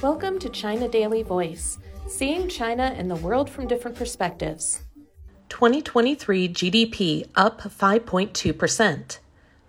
Welcome to China Daily Voice, seeing China and the world from different perspectives. 2023 GDP up 5.2%.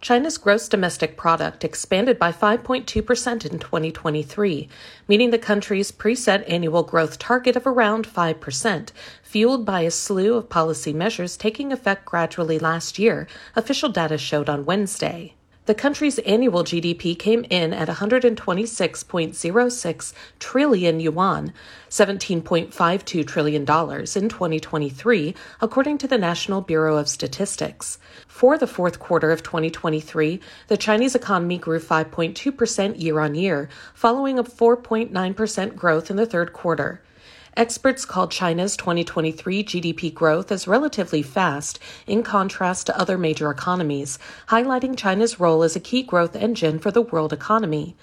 China's gross domestic product expanded by 5.2% in 2023, meeting the country's preset annual growth target of around 5%, fueled by a slew of policy measures taking effect gradually last year, official data showed on Wednesday. The country's annual GDP came in at 126.06 trillion yuan, $17.52 trillion in 2023, according to the National Bureau of Statistics. For the fourth quarter of 2023, the Chinese economy grew 5.2% year on year, following a 4.9% growth in the third quarter. Experts call China's 2023 GDP growth as relatively fast in contrast to other major economies, highlighting China's role as a key growth engine for the world economy.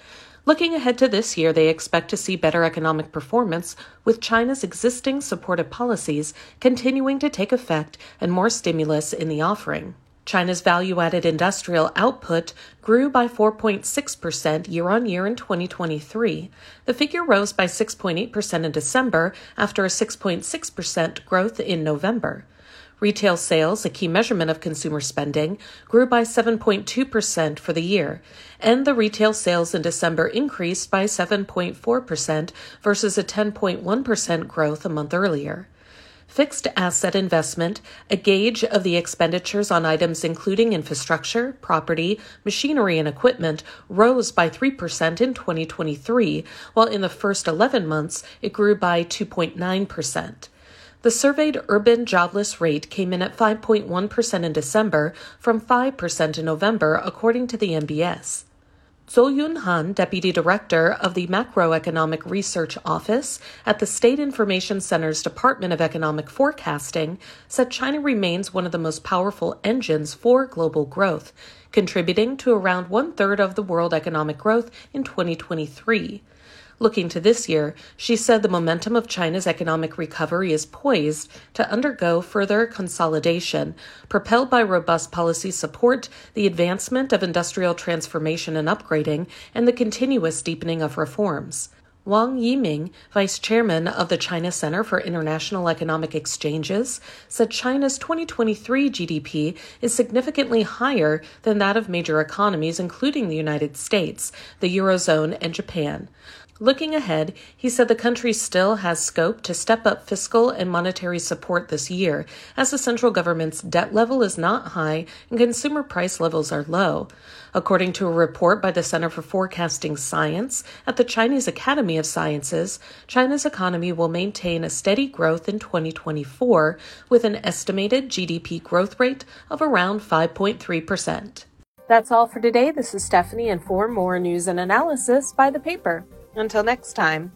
Looking ahead to this year, they expect to see better economic performance, with China's existing supportive policies continuing to take effect and more stimulus in the offering. China's value added industrial output grew by 4.6% year on year in 2023. The figure rose by 6.8% in December after a 6.6% growth in November. Retail sales, a key measurement of consumer spending, grew by 7.2% for the year, and the retail sales in December increased by 7.4% versus a 10.1% growth a month earlier. Fixed asset investment, a gauge of the expenditures on items including infrastructure, property, machinery, and equipment, rose by 3% in 2023, while in the first 11 months it grew by 2.9%. The surveyed urban jobless rate came in at 5.1% in December from 5% in November, according to the NBS. Zhou Yunhan, Deputy Director of the Macroeconomic Research Office at the State Information Center's Department of Economic Forecasting, said China remains one of the most powerful engines for global growth, contributing to around one third of the world economic growth in 2023. Looking to this year, she said the momentum of China's economic recovery is poised to undergo further consolidation, propelled by robust policy support, the advancement of industrial transformation and upgrading, and the continuous deepening of reforms. Wang Yiming, vice chairman of the China Center for International Economic Exchanges, said China's 2023 GDP is significantly higher than that of major economies, including the United States, the Eurozone, and Japan. Looking ahead, he said the country still has scope to step up fiscal and monetary support this year, as the central government's debt level is not high and consumer price levels are low. According to a report buy the Center for Forecasting Science at the Chinese Academy of Sciences, China's economy will maintain a steady growth in 2024 with an estimated GDP growth rate of around 5.3%. That's all for today. This is Stephanie, and for more news and analysis, by the paper. Until next time.